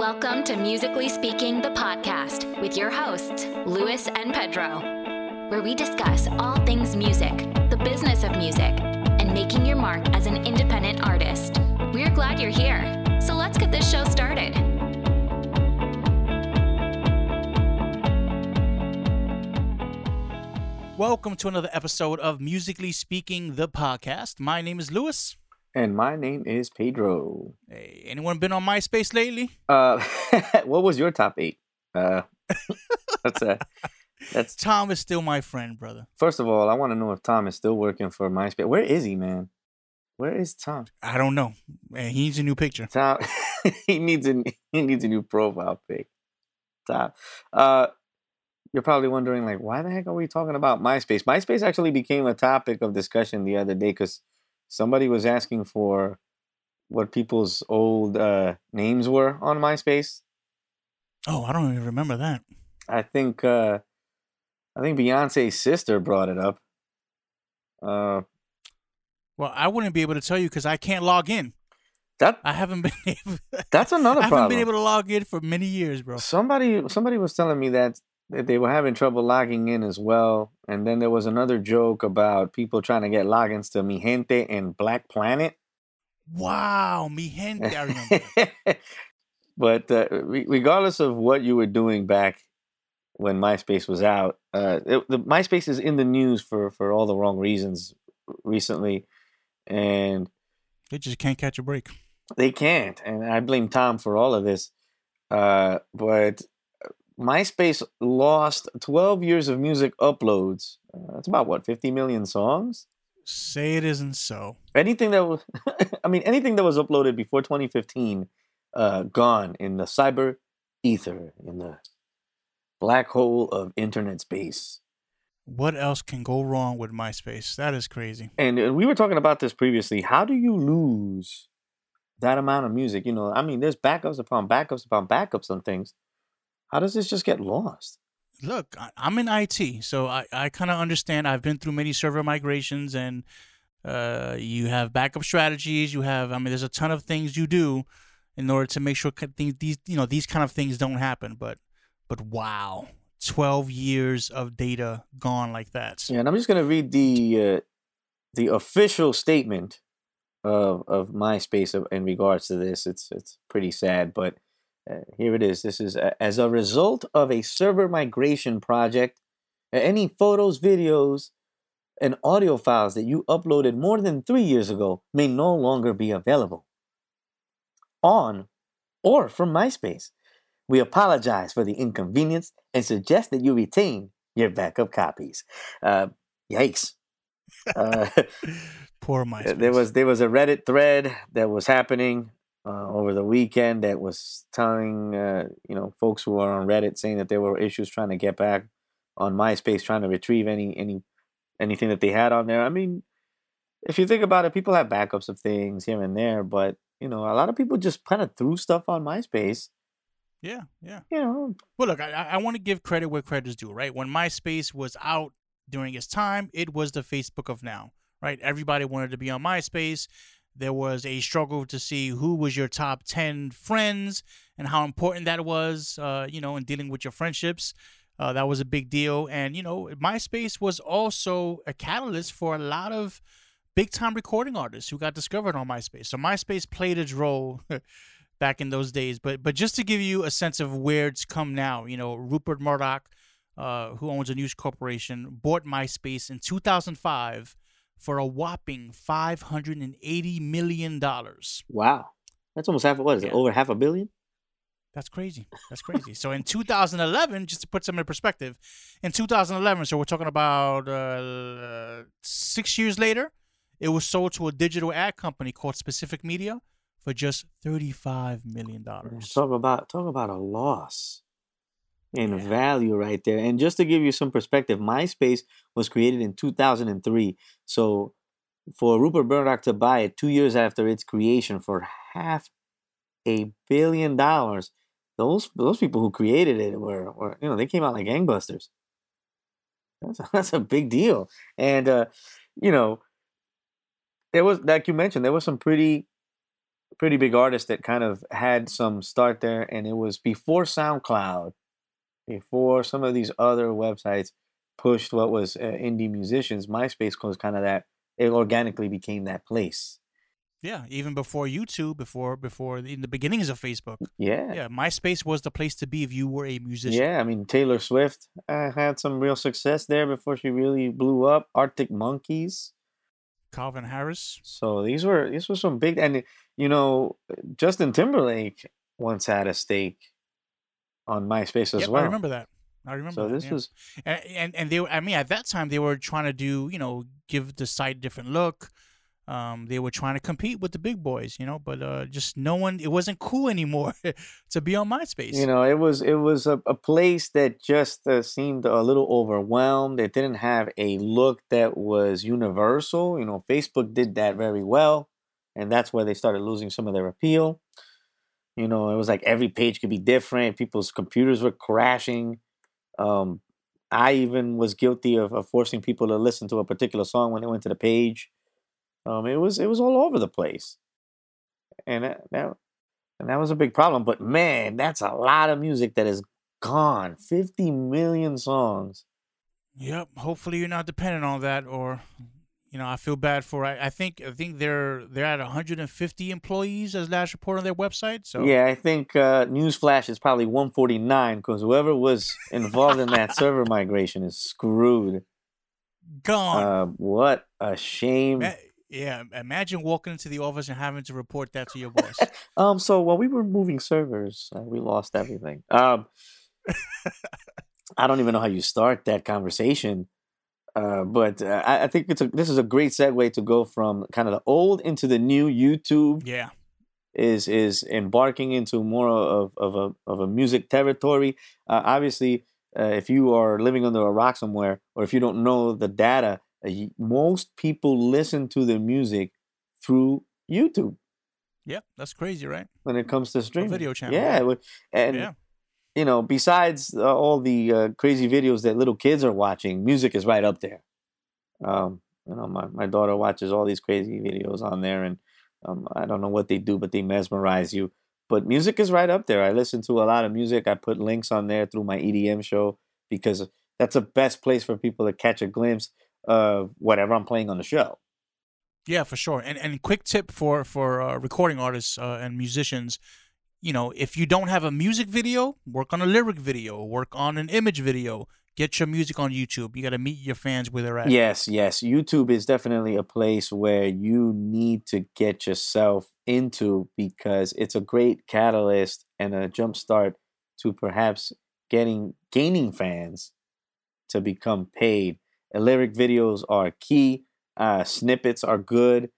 Welcome to Musically Speaking, the podcast with your hosts, Luis and Pedro, where we discuss all things music, the business of music, and making your mark as an independent artist. We're glad you're here. So let's get this show started. Welcome to another episode of Musically Speaking, the podcast. My name is Luis. And my name is Pedro. Hey, anyone been on MySpace lately? Uh, what was your top eight? Uh, that's uh, that's Tom is still my friend, brother. first of all, I want to know if Tom is still working for MySpace. Where is he, man? Where is Tom? I don't know. And he needs a new picture. Tom, he needs a he needs a new profile pic. Tom, uh, you're probably wondering like, why the heck are we talking about MySpace? MySpace actually became a topic of discussion the other day because somebody was asking for what people's old uh, names were on MySpace. Oh, I don't even remember that. I think uh, I think Beyonce's sister brought it up. Uh, Well, I wouldn't be able to tell you because I can't log in. that I haven't been able. that's another I haven't problem. been able to log in for many years, bro. Somebody somebody was telling me that that they were having trouble logging in as well. And then there was another joke about people trying to get logins to Mi Gente and Black Planet. Wow, mi gente. I remember. but uh, re- regardless of what you were doing back when MySpace was out, uh, it, the MySpace is in the news for for all the wrong reasons recently, and they just can't catch a break. they can't. And I blame Tom for all of this. Uh, but MySpace lost 12 years of music uploads. Uh, that's about what 50 million songs. Say it isn't so. Anything that was, I mean, anything that was uploaded before 2015, uh, gone in the cyber ether, in the black hole of internet space. What else can go wrong with MySpace? That is crazy. And uh, we were talking about this previously. How do you lose that amount of music? You know, I mean, there's backups upon backups upon backups on things. How does this just get lost? look, I'm in IT, so I, I kind of understand. I've been through many server migrations, and uh, you have backup strategies. You have, I mean, there's a ton of things you do in order to make sure things, these, you know, these kind of things don't happen. But, but wow, 12 years of data gone like that. Yeah, and I'm just gonna read the uh, the official statement of of MySpace of- in regards to this. It's it's pretty sad, but uh, here it is. This is uh, as a result of a server migration project. uh, Any photos, videos, and audio files that you uploaded more than three years ago may no longer be available on or from MySpace. We apologize for the inconvenience and suggest that you retain your backup copies. Uh, yikes. Uh, Poor MySpace. there was there was a Reddit thread that was happening uh, over the weekend that was telling uh, you know folks who are on Reddit saying that there were issues trying to get back on MySpace, trying to retrieve any any anything that they had on there. I mean, if you think about it, people have backups of things here and there, but you know, a lot of people just kind of threw stuff on MySpace. yeah, yeah. You know, Well, look, I, I want to give credit where credit is due, right? When MySpace was out during its time, it was the Facebook of now, right? Everybody wanted to be on MySpace. There was a struggle to see who was your top 10 friends and how important that was, uh, you know, in dealing with your friendships. Uh, that was a big deal. And, you know, MySpace was also a catalyst for a lot of big time recording artists who got discovered on MySpace. So MySpace played its role back in those days. But but just to give you a sense of where it's come now, you know, Rupert Murdoch, uh, who owns a news corporation, bought MySpace in 2005 for a whopping 580 million dollars. wow, that's almost half. What is it? Over half a billion? That's crazy. That's crazy. so in 2011, just to put some in perspective, in 2011, so we're talking about uh, six years later, it was sold to a digital ad company called Specific Media for just 35 million dollars. Talk about talk about a loss in Yeah. value right there. And just to give you some perspective, MySpace was created in 2003. So for Rupert Murdoch to buy it two years after its creation for half a billion dollars, those those people who created it were, were you know they came out like gangbusters. That's a, that's a big deal, and uh, you know there was like you mentioned there was some pretty pretty big artists that kind of had some start there, and it was before SoundCloud, before some of these other websites pushed what was uh, indie musicians. MySpace was kind of that. It organically became that place. Yeah, even before YouTube, before before in the beginnings of Facebook. Yeah. Yeah, MySpace was the place to be if you were a musician. Yeah, I mean Taylor Swift uh, had some real success there before she really blew up. Arctic Monkeys. Calvin Harris. So these were these were some big and you know Justin Timberlake once had a stake on MySpace as Yep, well. I remember that. I remember. So that, this yeah. was and, and and they were, I mean at that time they were trying to do you know give the site a different look. Um, they were trying to compete with the big boys, you know, but uh, just no one. It wasn't cool anymore to be on MySpace. you know it was it was a, a place that just uh, seemed a little overwhelmed. It didn't have a look that was universal. You know, Facebook did that very well, and that's where they started losing some of their appeal. You know, it was like every page could be different. People's computers were crashing. Um, I even was guilty of, of forcing people to listen to a particular song when they went to the page. Um, it was it was all over the place, and that, that and that was a big problem. But man, that's a lot of music that is gone. Fifty million songs. Yep. Hopefully you're not dependent on that, or you know, I feel bad for. I, I think I think they're they're at 150 employees as last report on their website. So Yeah, I think uh, Newsflash is probably 149 because whoever was involved in that server migration is screwed. gone. Uh, what a shame. Ma- yeah. Imagine walking into the office and having to report that to your boss. Um, so while we were moving servers, uh, we lost everything. Um, I don't even know how you start that conversation. Uh, but uh, I, I think it's a, this is a great segue to go from kind of the old into the new. YouTube yeah. is is embarking into more of, of a of a music territory. Uh, obviously, uh, if you are living under a rock somewhere, or if you don't know the data, uh, most people listen to the music through YouTube Yeah, That's crazy, right? when it comes to streaming. video channel, Yeah, yeah. and yeah. You know, besides uh, all the uh, crazy videos that little kids are watching, music is right up there. Um, you know, my, my daughter watches all these crazy videos on there, and um, I don't know what they do, but they mesmerize you. But music is right up there. I listen to a lot of music. I put links on there through my EDM show because that's the best place for people to catch a glimpse of whatever I'm playing on the show. Yeah, for sure. And and quick tip for for uh, recording artists uh, and musicians, you know, if you don't have a music video, work on a lyric video, work on an image video. Get your music on YouTube. You got to meet your fans where they're at. Yes, yes. YouTube is definitely a place where you need to get yourself into because it's a great catalyst and a jumpstart to perhaps getting gaining fans to become paid. And lyric videos are key. Uh, snippets are good,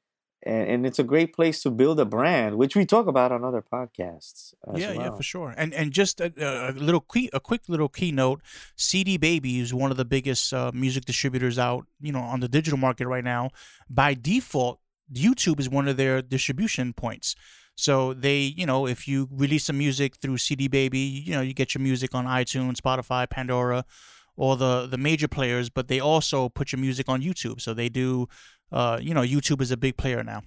and, and it's a great place to build a brand, which we talk about on other podcasts. As yeah, yeah, for sure. And and just a, a little key, a quick little keynote. CD Baby is one of the biggest uh, music distributors out, you know, on the digital market right now. By default, YouTube is one of their distribution points. So they, you know, if you release some music through CD Baby, you know, you get your music on iTunes, Spotify, Pandora, all the the major players. But they also put your music on YouTube. So they do, uh, you know, YouTube is a big player now.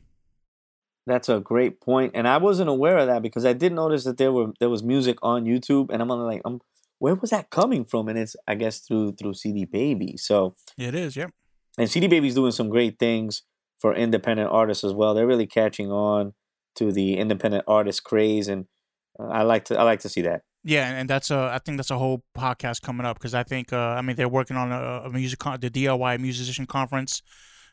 That's a great point, and I wasn't aware of that because I did notice that there were there was music on YouTube, and I'm like, um, where was that coming from? And it's I guess through through CD Baby. So It is, yep. and CD Baby's doing some great things for independent artists as well. They're really catching on to the independent artist craze, and uh, I like to I like to see that. Yeah, and that's a I think that's a whole podcast coming up because I think uh, I mean they're working on a, a music con- the DIY musician conference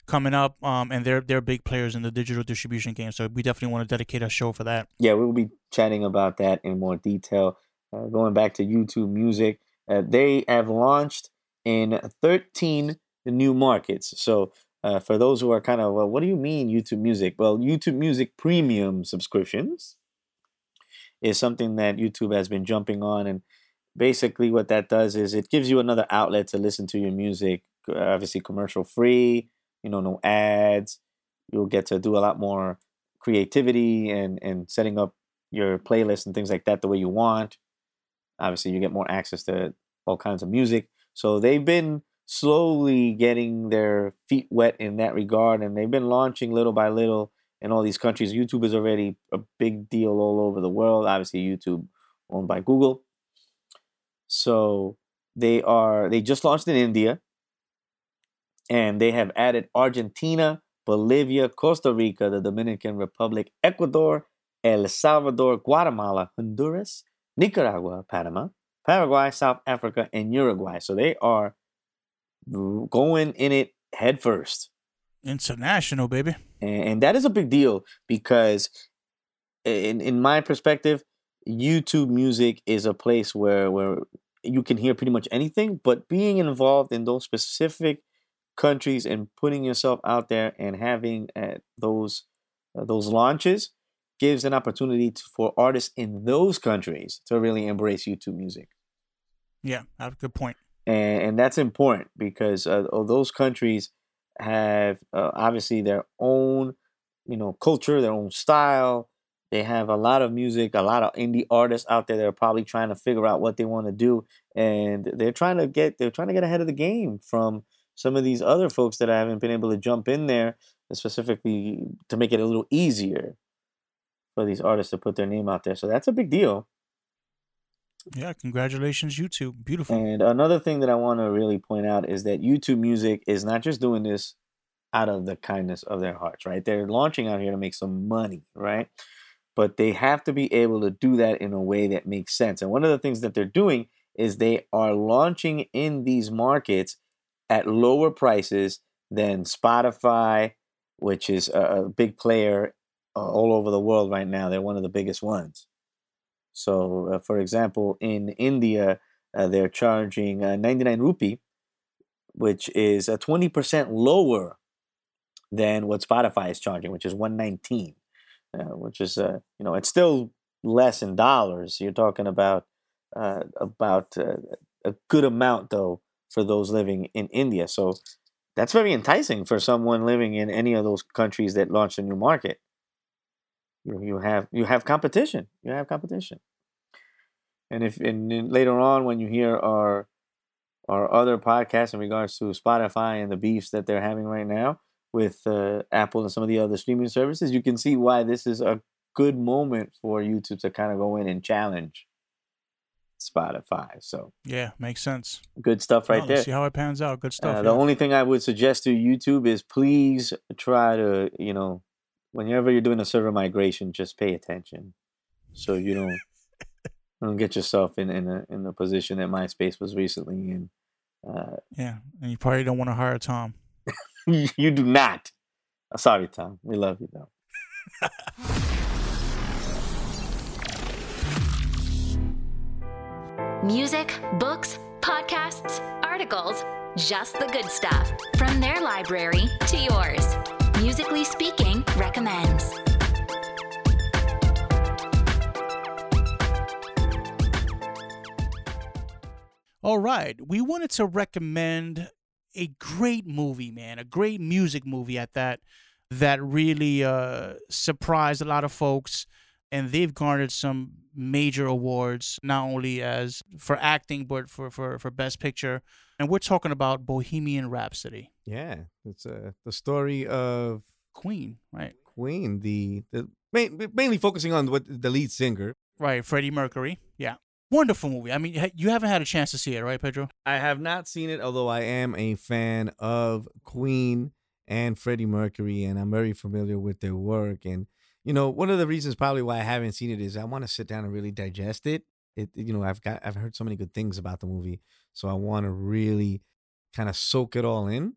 coming up, um, and they're they're big players in the digital distribution game. So we definitely want to dedicate a show for that. yeah, we'll be chatting about that in more detail. Uh, going back to YouTube Music, uh, they have launched in 13 new markets. So, uh, for those who are kind of, well, what do you mean YouTube Music? Well, YouTube Music Premium subscriptions is something that YouTube has been jumping on. And basically, what that does is it gives you another outlet to listen to your music, obviously, commercial free, you know, no ads. You'll get to do a lot more creativity and, and setting up your playlist and things like that the way you want. Obviously, you get more access to all kinds of music. So they've been slowly getting their feet wet in that regard, and they've been launching little by little. in all these countries. YouTube is already a big deal all over the world. Obviously, YouTube owned by Google. So they are they just launched in India and they have added Argentina, Bolivia, Costa Rica, the Dominican Republic, Ecuador, El Salvador, Guatemala, Honduras, Nicaragua, Panama, Paraguay, South Africa, and Uruguay. So they are going in it head first. International, baby. And, and that is a big deal because, in in my perspective, YouTube Music is a place where where you can hear pretty much anything. But being involved in those specific countries and putting yourself out there and having uh, those uh, those launches gives an opportunity to, for artists in those countries to really embrace YouTube music. Yeah, that's a good point. And, and that's important because uh, those countries have uh, obviously their own, you know, culture, their own style. They have a lot of music, a lot of indie artists out there that are probably trying to figure out what they want to do, and they're trying to get they're trying to get ahead of the game from some of these other folks that I haven't been able to jump in there specifically to make it a little easier for these artists to put their name out there. So that's a big deal. Yeah, congratulations, YouTube. Beautiful. And another thing that I want to really point out is that YouTube Music is not just doing this out of the kindness of their hearts, right? They're launching out here to make some money, right? But they have to be able to do that in a way that makes sense. And one of the things that they're doing is they are launching in these markets at lower prices than Spotify, which is a, a big player uh, all over the world right now. They're one of the biggest ones. So, uh, for example, in India, uh, they're charging uh, 99 rupee, which is a 20% lower than what Spotify is charging, which is 119, uh, which is, uh, you know, it's still less in dollars. You're talking about uh, about a good amount, though, for those living in India. So that's very enticing for someone living in any of those countries that launch a new market. You, you have you have competition. You have competition. And if and later on when you hear our our other podcasts in regards to Spotify and the beefs that they're having right now with uh, Apple and some of the other streaming services, you can see why this is a good moment for YouTube to kind of go in and challenge Spotify. So yeah, makes sense. Good stuff right there. See how it pans out. Good stuff. Uh, yeah. the only thing I would suggest to YouTube is please try to you know whenever you're doing a server migration, just pay attention so you don't don't get yourself in in a in the position that MySpace was recently in. Uh, yeah, and you probably don't want to hire Tom. you do not. Sorry, Tom. We love you though. Music, books, podcasts, articles, just the good stuff. From their library to yours. Musically Speaking recommends. All right, we wanted to recommend a great movie, man, a great music movie at that, that really uh, surprised a lot of folks and they've garnered some major awards not only as for acting but for for for best picture. And we're talking about bohemian rhapsody. Yeah, it's uh, the story of queen right? Queen, the the main, mainly focusing on what the lead singer. right freddie mercury yeah. Wonderful movie. I mean you haven't had a chance to see it right pedro? I have not seen it, although I am a fan of Queen and Freddie Mercury, and I'm very familiar with their work. And you know, one of the reasons probably why I haven't seen it is I want to sit down and really digest it. It, you know, I've got I've heard so many good things about the movie, so I want to really kind of soak it all in.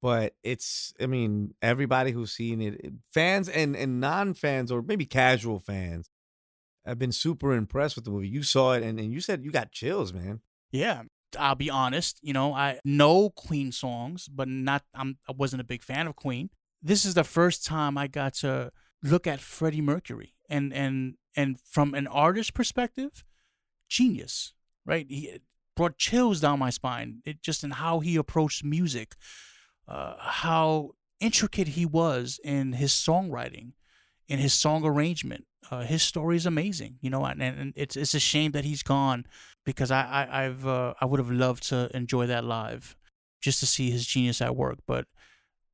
But it's, I mean, everybody who's seen it, fans and and non fans or maybe casual fans, have been super impressed with the movie. You saw it, and, and you said you got chills, man. yeah i'll be honest you know i know queen songs but not I'm, i wasn't a big fan of queen this is the first time i got to look at freddie mercury and and and from an artist perspective genius right he brought chills down my spine it just in how he approached music uh, how intricate he was in his songwriting in his song arrangement uh, his story is amazing you know and, and it's it's a shame that he's gone because I, I I've uh, I would have loved to enjoy that live, just to see his genius at work. But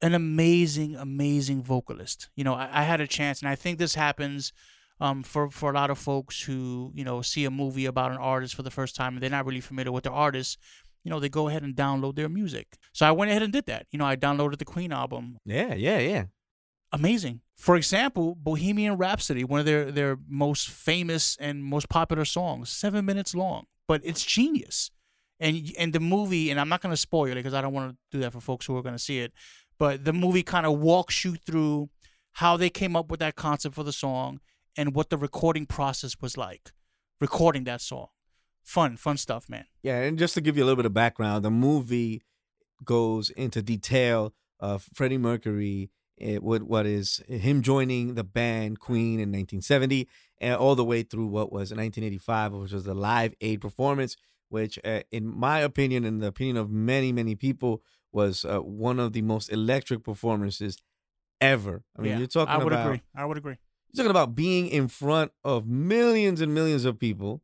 an amazing, amazing vocalist. You know, I, I had a chance, and I think this happens um, for for a lot of folks who you know see a movie about an artist for the first time and they're not really familiar with the artist. You know, they go ahead and download their music. So I went ahead and did that. You know, I downloaded the Queen album. Yeah, yeah, yeah. Amazing. For example, Bohemian Rhapsody, one of their their most famous and most popular songs, seven minutes long, but it's genius. And and the movie, and I'm not going to spoil it because I don't want to do that for folks who are going to see it. But the movie kind of walks you through how they came up with that concept for the song and what the recording process was like, recording that song. Fun, fun stuff, man. Yeah, and just to give you a little bit of background, the movie goes into detail of Freddie Mercury, it, what what is him joining the band Queen in 1970, and all the way through what was 1985, which was the Live Aid performance, which, uh, in my opinion, and the opinion of many many people, was uh, one of the most electric performances ever. I mean, yeah, you're talking I would about agree. I would agree. you're talking about being in front of millions and millions of people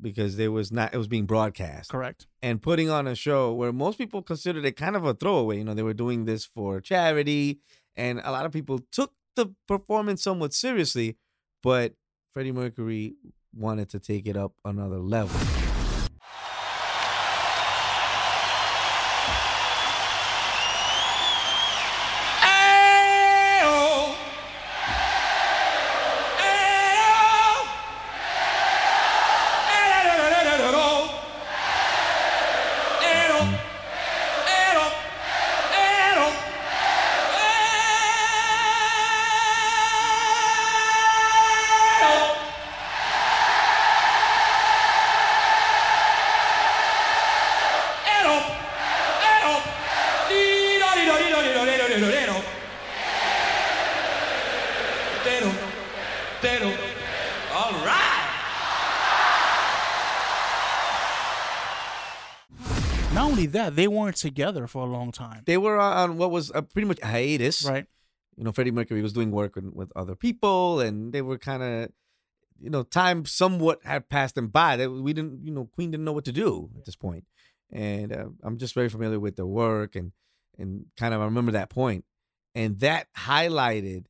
because there was not it was being broadcast Correct. and putting on a show where most people considered it kind of a throwaway. You know, they were doing this for charity, and a lot of people took the performance somewhat seriously, but Freddie Mercury wanted to take it up another level. Not only that, they weren't together for a long time. They were on what was a pretty much a hiatus. Right. You know, Freddie Mercury was doing work with, with other people, and they were kind of, you know, time somewhat had passed them by. They, we didn't, you know, Queen didn't know what to do at this point. And uh, I'm just very familiar with their work, and and kind of I remember that point, and that highlighted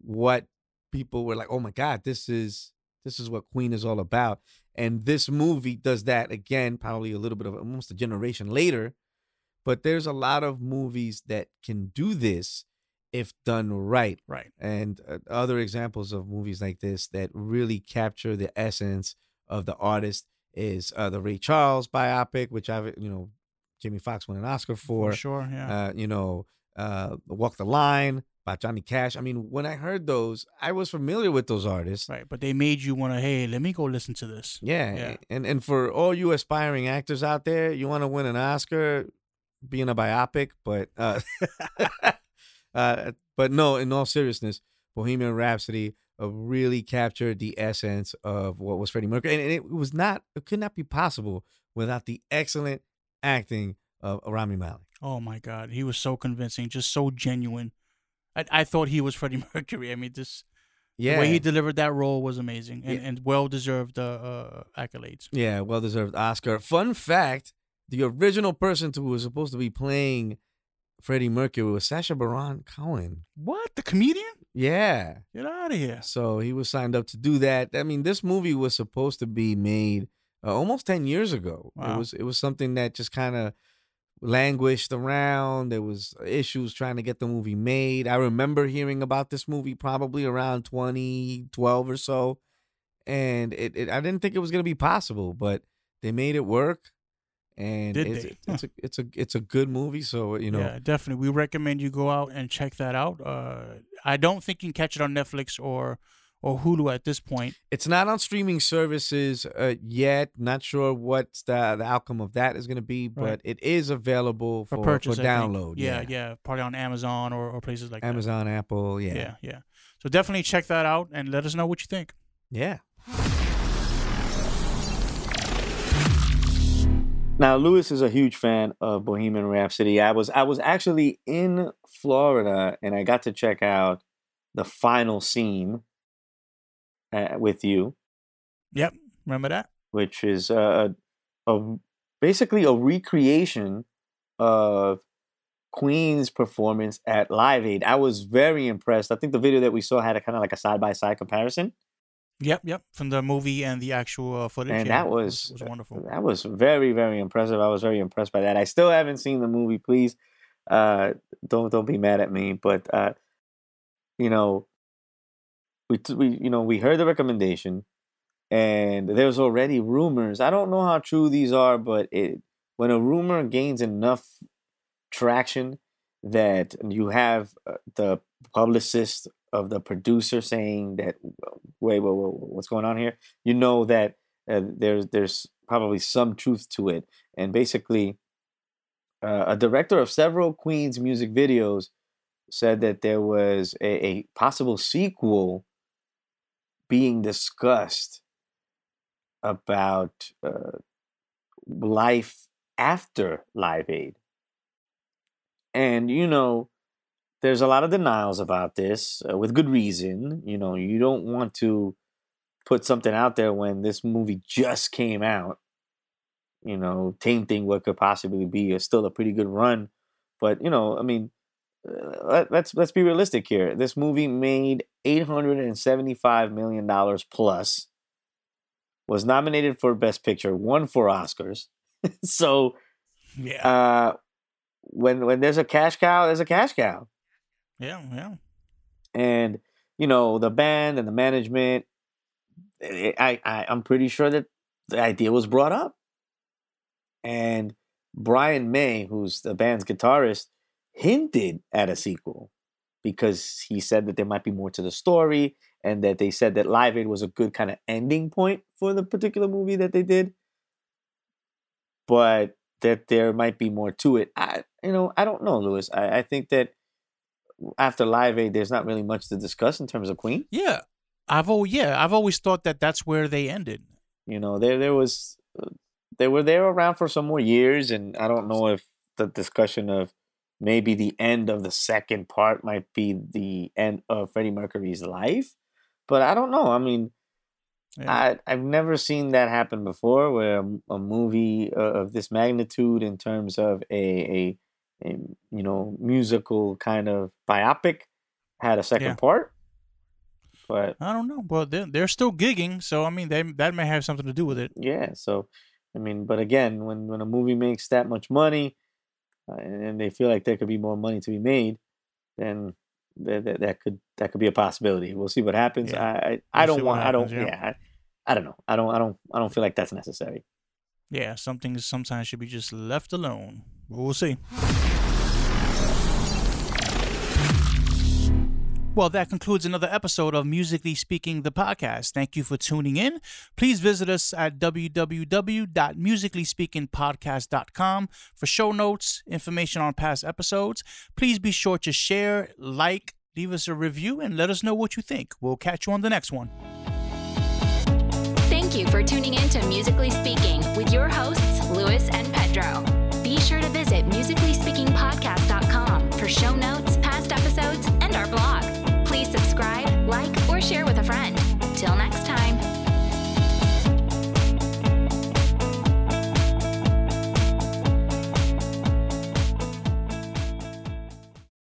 what people were like, oh my God, this is this is what Queen is all about. And this movie does that again, probably a little bit of almost a generation later. But there's a lot of movies that can do this if done right. Right. And uh, other examples of movies like this that really capture the essence of the artist is uh, the Ray Charles biopic, which I've, you know, Jamie Foxx won an Oscar for. For sure. Yeah. Uh, you know, uh, Walk the Line by Johnny Cash. I mean, when I heard those, I was familiar with those artists. right. But they made you want to, hey, let me go listen to this. Yeah, Yeah. and and for all you aspiring actors out there, you want to win an Oscar, being a biopic, but uh, uh, but no, in all seriousness, Bohemian Rhapsody uh, really captured the essence of what was Freddie Mercury, and, and it was not, it could not be possible without the excellent acting of Rami Malek. Oh my God, he was so convincing, just so genuine. I, I thought he was Freddie Mercury. I mean, this Yeah, the way he delivered that role was amazing and, Yeah. and well deserved uh, uh, accolades. Yeah, well deserved Oscar. Fun fact: the original person who was supposed to be playing Freddie Mercury was Sacha Baron Cohen. What the comedian? Yeah, Get out of here! so he was signed up to do that. I mean, this movie was supposed to be made uh, almost ten years ago. Wow. It was it was something that just kind of languished around. There was issues trying to get the movie made. I remember hearing about this movie probably around 2012 or so, and it, it I didn't think it was gonna be possible, but they made it work. And Did it's, they? it's a it's a it's a good movie. So you know, yeah, definitely. We recommend you go out and check that out. Uh, I don't think you can catch it on Netflix or or Hulu at this point. It's not on streaming services uh, yet. Not sure what the, the outcome of that is going to be, but Right. it is available For for, purchase, for download. Yeah, yeah, probably on Amazon or, or places like Amazon, Apple. Yeah. Yeah, yeah. So definitely check that out and let us know what you think. Yeah. Now, Lewis is a huge fan of Bohemian Rhapsody. I was I was actually in Florida and I got to check out the final scene uh, with you, Yep. Remember that? which is uh, a, a basically a recreation of Queen's performance at Live Aid. I was very impressed. I think the video that we saw had a kind of like a side by side comparison. Yep, yep, from the movie and the actual uh, footage. and yeah, that it was, was wonderful. That was very very impressive. I was very impressed by that. I still haven't seen the movie. Please, uh, don't don't be mad at me. But uh, you know, we we you know we heard the recommendation, and there's already rumors. I don't know how true these are, but it when a rumor gains enough traction that you have uh, the publicist of the producer saying that wait, wait, wait what's going on here you know that uh, there's there's probably some truth to it and basically uh, a director of several queen's music videos said that there was a, a possible sequel being discussed about uh, life after live aid and you know there's a lot of denials about this uh, with good reason. You know, you don't want to put something out there when this movie just came out. You know, tainting what could possibly be a, still a pretty good run. But you know, I mean, let, let's let's be realistic here. This movie made eight hundred and seventy-five million dollars plus. Was nominated for Best Picture, won four Oscars. so, Yeah, uh, when when there's a cash cow, there's a cash cow yeah, yeah. and you know the band and the management eh, I, I i'm pretty sure that the idea was brought up and brian may who's the band's guitarist hinted at a sequel because he said that there might be more to the story and that they said that live aid was a good kind of ending point for the particular movie that they did but that there might be more to it i you know i don't know lewis i, I think that after Live Aid, there's not really much to discuss in terms of Queen. Yeah, I've always yeah I've always thought that that's where they ended. You know, there there was uh, they were there around for some more years, and I don't know if the discussion of maybe the end of the second part might be the end of Freddie Mercury's life, but I don't know. I mean, Yeah. I I've never seen that happen before, where a, a movie uh, of this magnitude, in terms of a, a a you know musical kind of biopic, had a second Yeah. part. But I don't know, but they're they're still gigging, so I mean they that may have something to do with it. yeah, so I mean, but again, when when a movie makes that much money, uh, and, and they feel like there could be more money to be made, then that, that, that could that could be a possibility. We'll see what happens. Yeah. I I, I We'll don't want. I don't. Yeah. yeah. I, I don't know. I don't. I don't. I don't feel like that's necessary. Yeah, some things sometimes should be just left alone. But we'll see. Well, that concludes another episode of Musically Speaking, the podcast. Thank you for tuning in. Please visit us at www.musicallyspeakingpodcast.com for show notes, information on past episodes. Please be sure to share, like, leave us a review, and let us know what you think. We'll catch you on the next one. Thank you for tuning in to Musically Speaking with your hosts, Lewis and Pedro. Be sure to visit musicallyspeakingpodcast.com for show notes share with a friend. Till next time.